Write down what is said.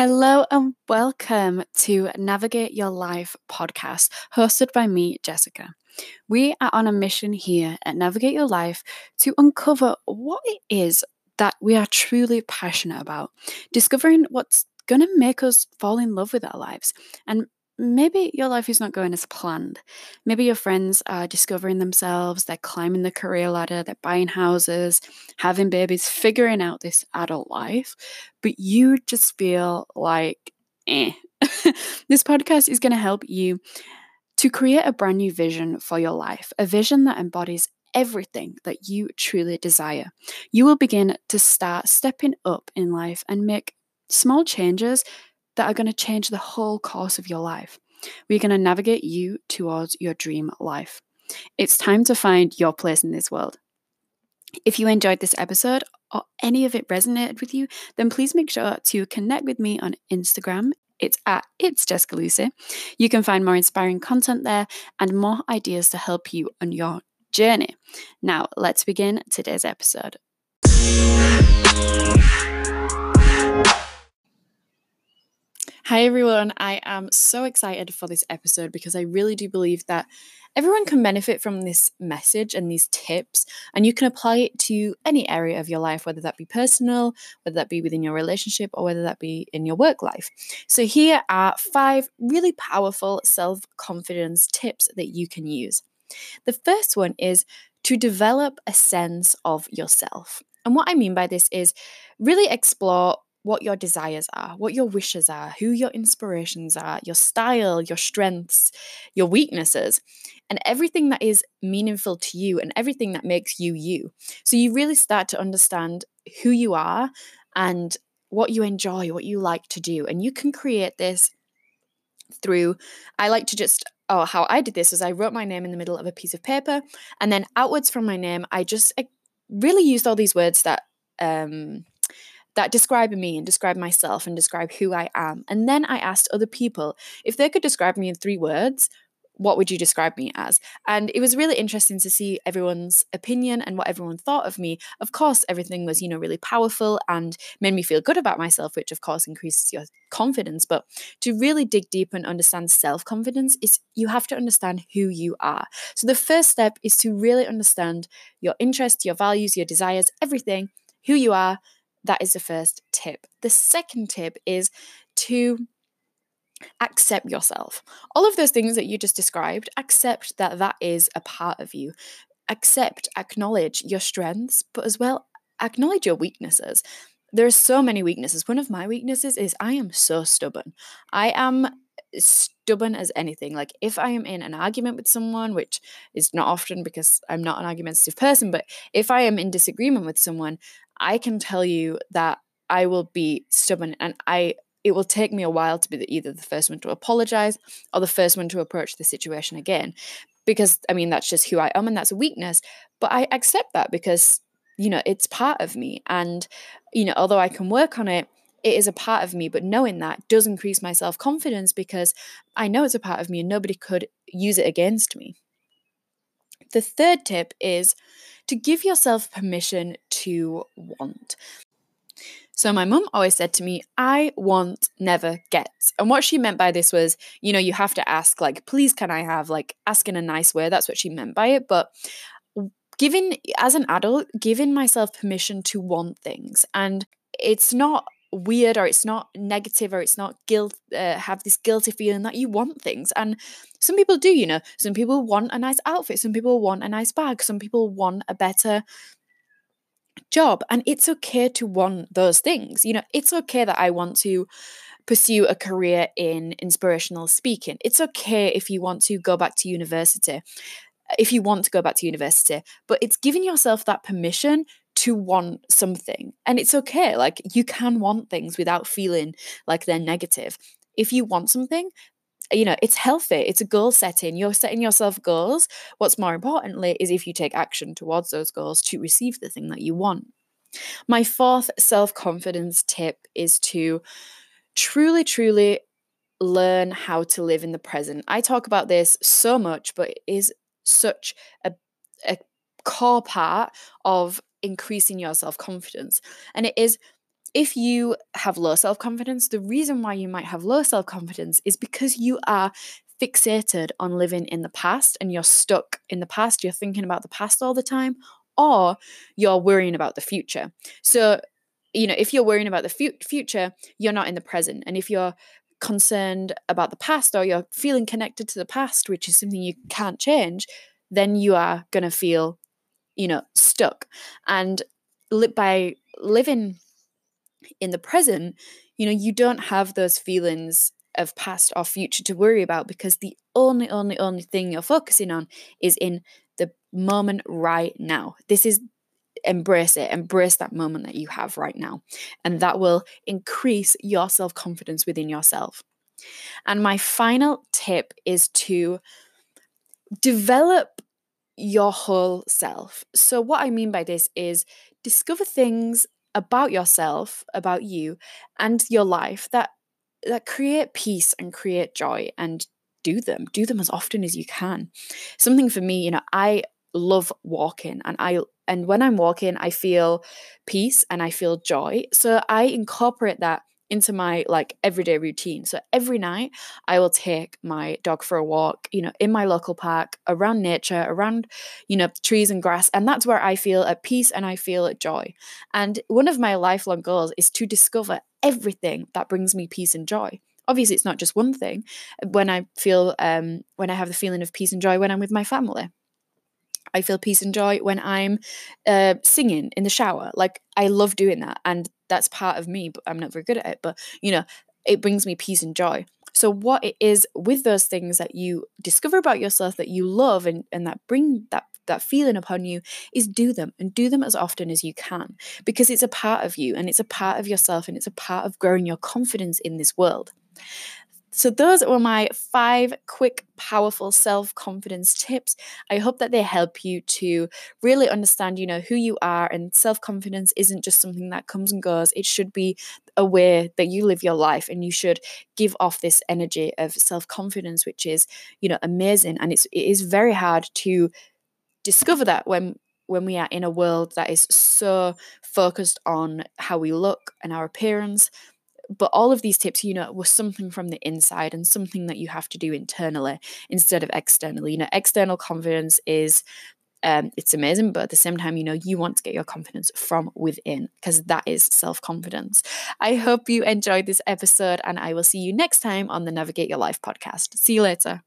Hello and welcome to Navigate Your Life podcast, hosted by me, Jessica. We are on a mission here at Navigate Your Life to uncover what it is that we are truly passionate about, discovering what's going to make us fall in love with our lives, and maybe your life is not going as planned. Maybe your friends are discovering themselves, they're climbing the career ladder, they're buying houses, having babies, figuring out this adult life, but you just feel like, eh. this podcast is going to help you to create a brand new vision for your life, a vision that embodies everything that you truly desire. You will begin to start stepping up in life and make small changes that are going to change the whole course of your life. We're going to navigate you towards your dream life. It's time to find your place in this world. If you enjoyed this episode or any of it resonated with you, then please make sure to connect with me on Instagram. It's at It's Jessica Lucy. You can find more inspiring content there and more ideas to help you on your journey. Now, let's begin today's episode. Hi, everyone. I am so excited for this episode because I really do believe that everyone can benefit from this message and these tips, and you can apply it to any area of your life, whether that be personal, whether that be within your relationship, or whether that be in your work life. So, here are five really powerful self confidence tips that you can use. The first one is to develop a sense of yourself. And what I mean by this is really explore what your desires are, what your wishes are, who your inspirations are, your style, your strengths, your weaknesses, and everything that is meaningful to you and everything that makes you you. So you really start to understand who you are and what you enjoy, what you like to do. And you can create this through, I like to just oh, how I did this is I wrote my name in the middle of a piece of paper, and then outwards from my name, I just I really used all these words that um, that describe me and describe myself and describe who I am. And then I asked other people if they could describe me in three words, what would you describe me as? And it was really interesting to see everyone's opinion and what everyone thought of me. Of course, everything was, you know, really powerful and made me feel good about myself, which of course increases your confidence. But to really dig deep and understand self confidence, is you have to understand who you are. So the first step is to really understand your interests, your values, your desires, everything, who you are, that is the first tip. The second tip is to accept yourself. All of those things that you just described, accept that that is a part of you. Accept, acknowledge your strengths, but as well, acknowledge your weaknesses. There are so many weaknesses. One of my weaknesses is I am so stubborn. I am stubborn as anything. Like if I am in an argument with someone, which is not often because I'm not an argumentative person, but if I am in disagreement with someone, I can tell you that I will be stubborn and I it will take me a while to be the, either the first one to apologize or the first one to approach the situation again because I mean that's just who I am and that's a weakness but I accept that because you know it's part of me and you know although I can work on it it is a part of me but knowing that does increase my self-confidence because I know it's a part of me and nobody could use it against me. The third tip is to give yourself permission want. So my mum always said to me, I want never gets. And what she meant by this was, you know, you have to ask, like, please can I have, like, ask in a nice way. That's what she meant by it. But given, as an adult, giving myself permission to want things. And it's not weird or it's not negative or it's not guilt uh, have this guilty feeling that you want things and some people do you know some people want a nice outfit some people want a nice bag some people want a better job and it's okay to want those things you know it's okay that i want to pursue a career in inspirational speaking it's okay if you want to go back to university if you want to go back to university but it's giving yourself that permission to want something. And it's okay. Like you can want things without feeling like they're negative. If you want something, you know, it's healthy. It's a goal setting. You're setting yourself goals. What's more importantly is if you take action towards those goals to receive the thing that you want. My fourth self confidence tip is to truly, truly learn how to live in the present. I talk about this so much, but it is such a, a core part of increasing your self confidence. And it is if you have low self confidence, the reason why you might have low self confidence is because you are fixated on living in the past and you're stuck in the past, you're thinking about the past all the time, or you're worrying about the future. So, you know, if you're worrying about the fu- future, you're not in the present. And if you're concerned about the past or you're feeling connected to the past, which is something you can't change, then you are going to feel, you know, stuck. And li- by living in the present, you know, you don't have those feelings of past or future to worry about because the only, only, only thing you're focusing on is in the moment right now. This is embrace it, embrace that moment that you have right now. And that will increase your self confidence within yourself. And my final tip is to develop your whole self. So, what I mean by this is discover things about yourself, about you, and your life that that create peace and create joy and do them do them as often as you can something for me you know i love walking and I and when I'm walking I feel peace and I feel joy. So I incorporate that into my like everyday routine. So every night I will take my dog for a walk, you know, in my local park, around nature, around, you know, trees and grass. And that's where I feel at peace and I feel at joy. And one of my lifelong goals is to discover everything that brings me peace and joy. Obviously, it's not just one thing. When I feel, um, when I have the feeling of peace and joy when I'm with my family, I feel peace and joy when I'm uh, singing in the shower. Like I love doing that, and that's part of me. But I'm not very good at it. But you know, it brings me peace and joy. So what it is with those things that you discover about yourself that you love and, and that bring that that feeling upon you is do them and do them as often as you can because it's a part of you and it's a part of yourself and it's a part of growing your confidence in this world. So, those were my five quick, powerful self confidence tips. I hope that they help you to really understand, you know, who you are. And self confidence isn't just something that comes and goes, it should be a way that you live your life. And you should give off this energy of self confidence, which is, you know, amazing. And it's, it is very hard to discover that when when we are in a world that is so focused on how we look and our appearance but all of these tips you know were something from the inside and something that you have to do internally instead of externally. You know external confidence is um, it's amazing but at the same time you know you want to get your confidence from within because that is self-confidence. I hope you enjoyed this episode and i will see you next time on the navigate your life podcast. See you later